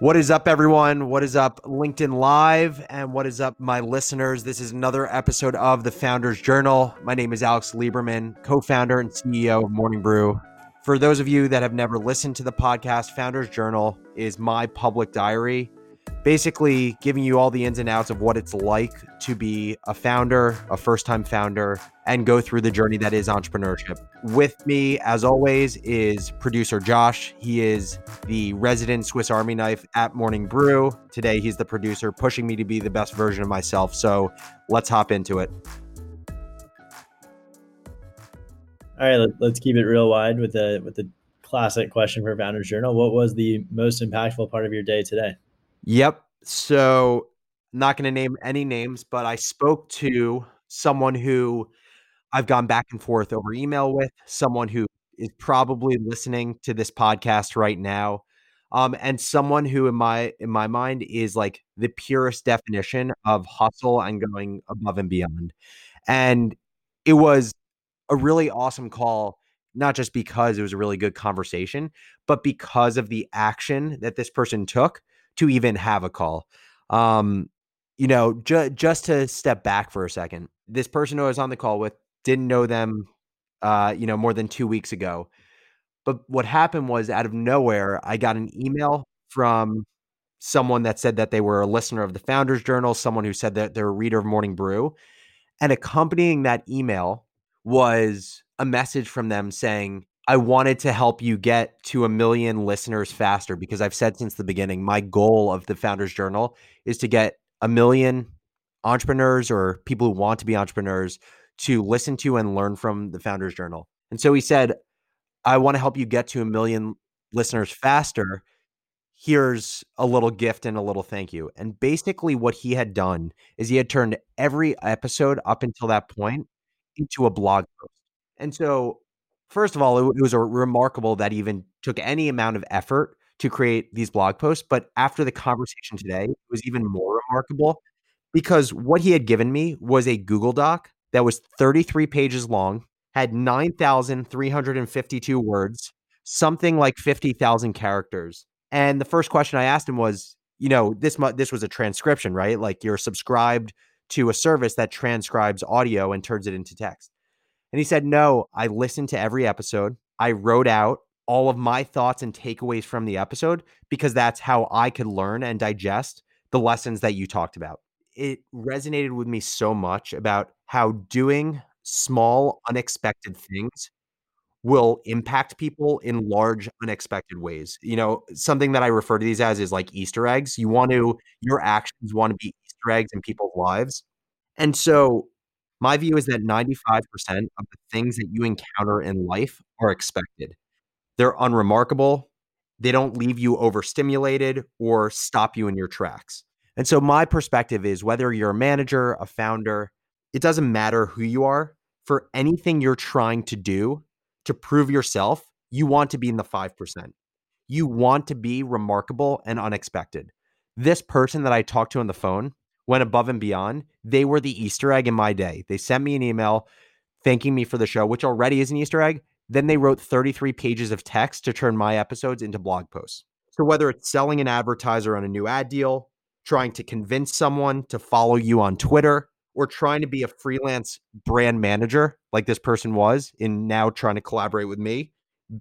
What is up, everyone? What is up, LinkedIn Live? And what is up, my listeners? This is another episode of the Founders Journal. My name is Alex Lieberman, co founder and CEO of Morning Brew. For those of you that have never listened to the podcast, Founders Journal is my public diary basically giving you all the ins and outs of what it's like to be a founder, a first time founder, and go through the journey that is entrepreneurship. With me, as always, is producer Josh. He is the resident Swiss Army knife at Morning Brew. Today, he's the producer, pushing me to be the best version of myself. So let's hop into it. All right, let's keep it real wide with the with the classic question for Founders Journal. What was the most impactful part of your day today? Yep. So, not going to name any names, but I spoke to someone who I've gone back and forth over email with, someone who is probably listening to this podcast right now. Um, and someone who in my in my mind is like the purest definition of hustle and going above and beyond. And it was a really awesome call, not just because it was a really good conversation, but because of the action that this person took to even have a call. Um, you know, ju- just to step back for a second, this person who I was on the call with didn't know them, uh, you know, more than two weeks ago. But what happened was out of nowhere, I got an email from someone that said that they were a listener of the Founders Journal, someone who said that they're a reader of Morning Brew. And accompanying that email was a message from them saying, I wanted to help you get to a million listeners faster because I've said since the beginning, my goal of the Founders Journal is to get a million entrepreneurs or people who want to be entrepreneurs to listen to and learn from the Founders Journal. And so he said, I want to help you get to a million listeners faster. Here's a little gift and a little thank you. And basically, what he had done is he had turned every episode up until that point into a blog post. And so first of all, it, it was remarkable that even took any amount of effort to create these blog posts. But after the conversation today, it was even more remarkable because what he had given me was a Google Doc that was 33 pages long, had 9,352 words, something like 50,000 characters. And the first question I asked him was, you know, this this was a transcription, right? Like you're subscribed to a service that transcribes audio and turns it into text. And he said, No, I listened to every episode. I wrote out all of my thoughts and takeaways from the episode because that's how I could learn and digest the lessons that you talked about. It resonated with me so much about how doing small, unexpected things will impact people in large, unexpected ways. You know, something that I refer to these as is like Easter eggs. You want to, your actions want to be Easter eggs in people's lives. And so my view is that 95% of the things that you encounter in life are expected. They're unremarkable. They don't leave you overstimulated or stop you in your tracks. And so, my perspective is whether you're a manager, a founder, it doesn't matter who you are. For anything you're trying to do to prove yourself, you want to be in the 5%. You want to be remarkable and unexpected. This person that I talked to on the phone went above and beyond. They were the Easter egg in my day. They sent me an email thanking me for the show, which already is an Easter egg. Then they wrote 33 pages of text to turn my episodes into blog posts. So whether it's selling an advertiser on a new ad deal, trying to convince someone to follow you on Twitter, or trying to be a freelance brand manager like this person was in now trying to collaborate with me,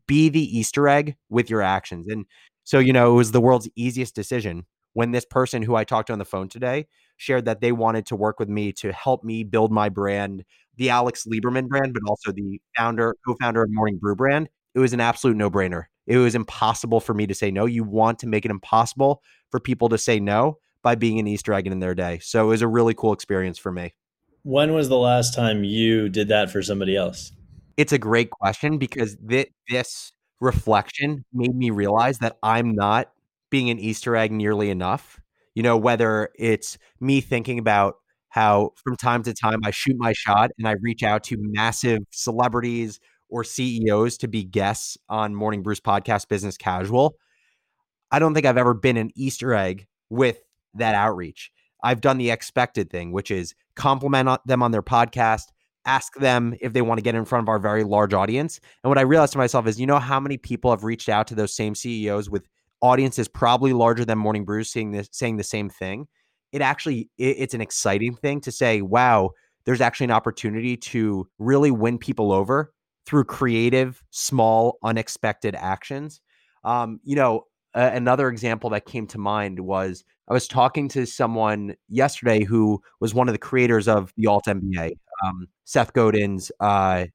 be the Easter egg with your actions. And so, you know, it was the world's easiest decision when this person who I talked to on the phone today shared that they wanted to work with me to help me build my brand, the Alex Lieberman brand, but also the founder, co-founder of Morning Brew brand. It was an absolute no-brainer. It was impossible for me to say no. You want to make it impossible for people to say no by being an Easter egg in their day. So it was a really cool experience for me. When was the last time you did that for somebody else? It's a great question because th- this reflection made me realize that I'm not being an Easter egg nearly enough you know, whether it's me thinking about how from time to time I shoot my shot and I reach out to massive celebrities or CEOs to be guests on Morning Brew's podcast, Business Casual. I don't think I've ever been an Easter egg with that outreach. I've done the expected thing, which is compliment them on their podcast, ask them if they want to get in front of our very large audience. And what I realized to myself is, you know, how many people have reached out to those same CEOs with audience is probably larger than Morning Brew saying this, saying the same thing. It actually it, it's an exciting thing to say, wow, there's actually an opportunity to really win people over through creative, small, unexpected actions. Um, you know, another example that came to mind was I was talking to someone yesterday who was one of the creators of the Alt MBA, um, Seth Godin's uh,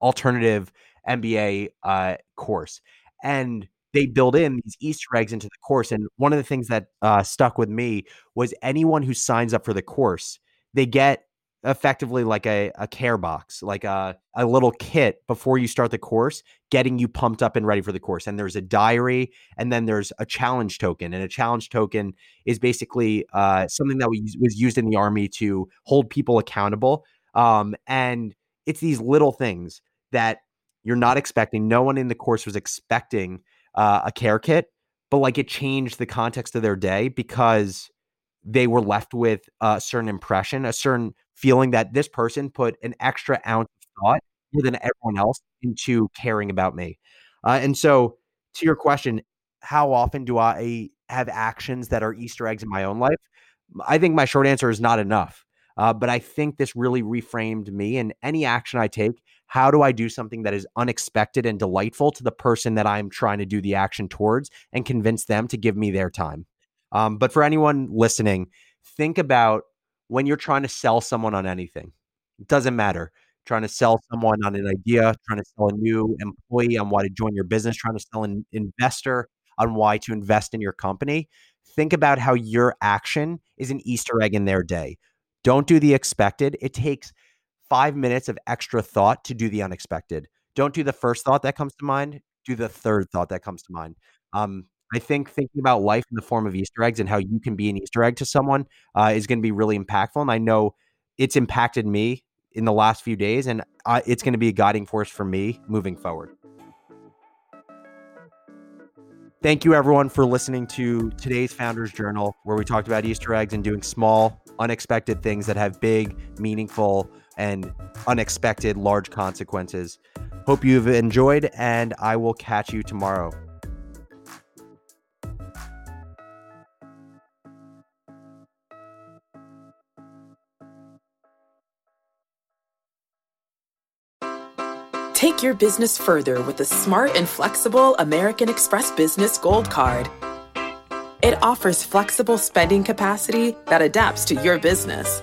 alternative MBA uh, course, and they build in these Easter eggs into the course. And one of the things that uh, stuck with me was anyone who signs up for the course, they get effectively like a, a care box, like a, a little kit before you start the course, getting you pumped up and ready for the course. And there's a diary, and then there's a challenge token. And a challenge token is basically uh, something that was, was used in the army to hold people accountable. Um, and it's these little things that you're not expecting. No one in the course was expecting uh, a care kit, but like it changed the context of their day because they were left with a certain impression, a certain feeling that this person put an extra ounce of thought more than everyone else into caring about me. Uh, and so, to your question, how often do I have actions that are Easter eggs in my own life? I think my short answer is not enough. Uh, but I think this really reframed me and any action I take. How do I do something that is unexpected and delightful to the person that I'm trying to do the action towards and convince them to give me their time? Um, but for anyone listening, think about when you're trying to sell someone on anything. It doesn't matter. Trying to sell someone on an idea, trying to sell a new employee on why to join your business, trying to sell an investor on why to invest in your company. Think about how your action is an Easter egg in their day. Don't do the expected. It takes five minutes of extra thought to do the unexpected. Don't do the first thought that comes to mind. Do the third thought that comes to mind. Um, I think thinking about life in the form of Easter eggs and how you can be an Easter egg to someone uh, is going to be really impactful. And I know it's impacted me in the last few days, and uh, it's going to be a guiding force for me moving forward. Thank you, everyone, for listening to today's Founders Journal, where we talked about Easter eggs and doing small, unexpected things that have big, meaningful, and unexpected large consequences. Hope you've enjoyed, and I will catch you tomorrow. Take your business further with the smart and flexible American Express Business Gold Card. It offers flexible spending capacity that adapts to your business.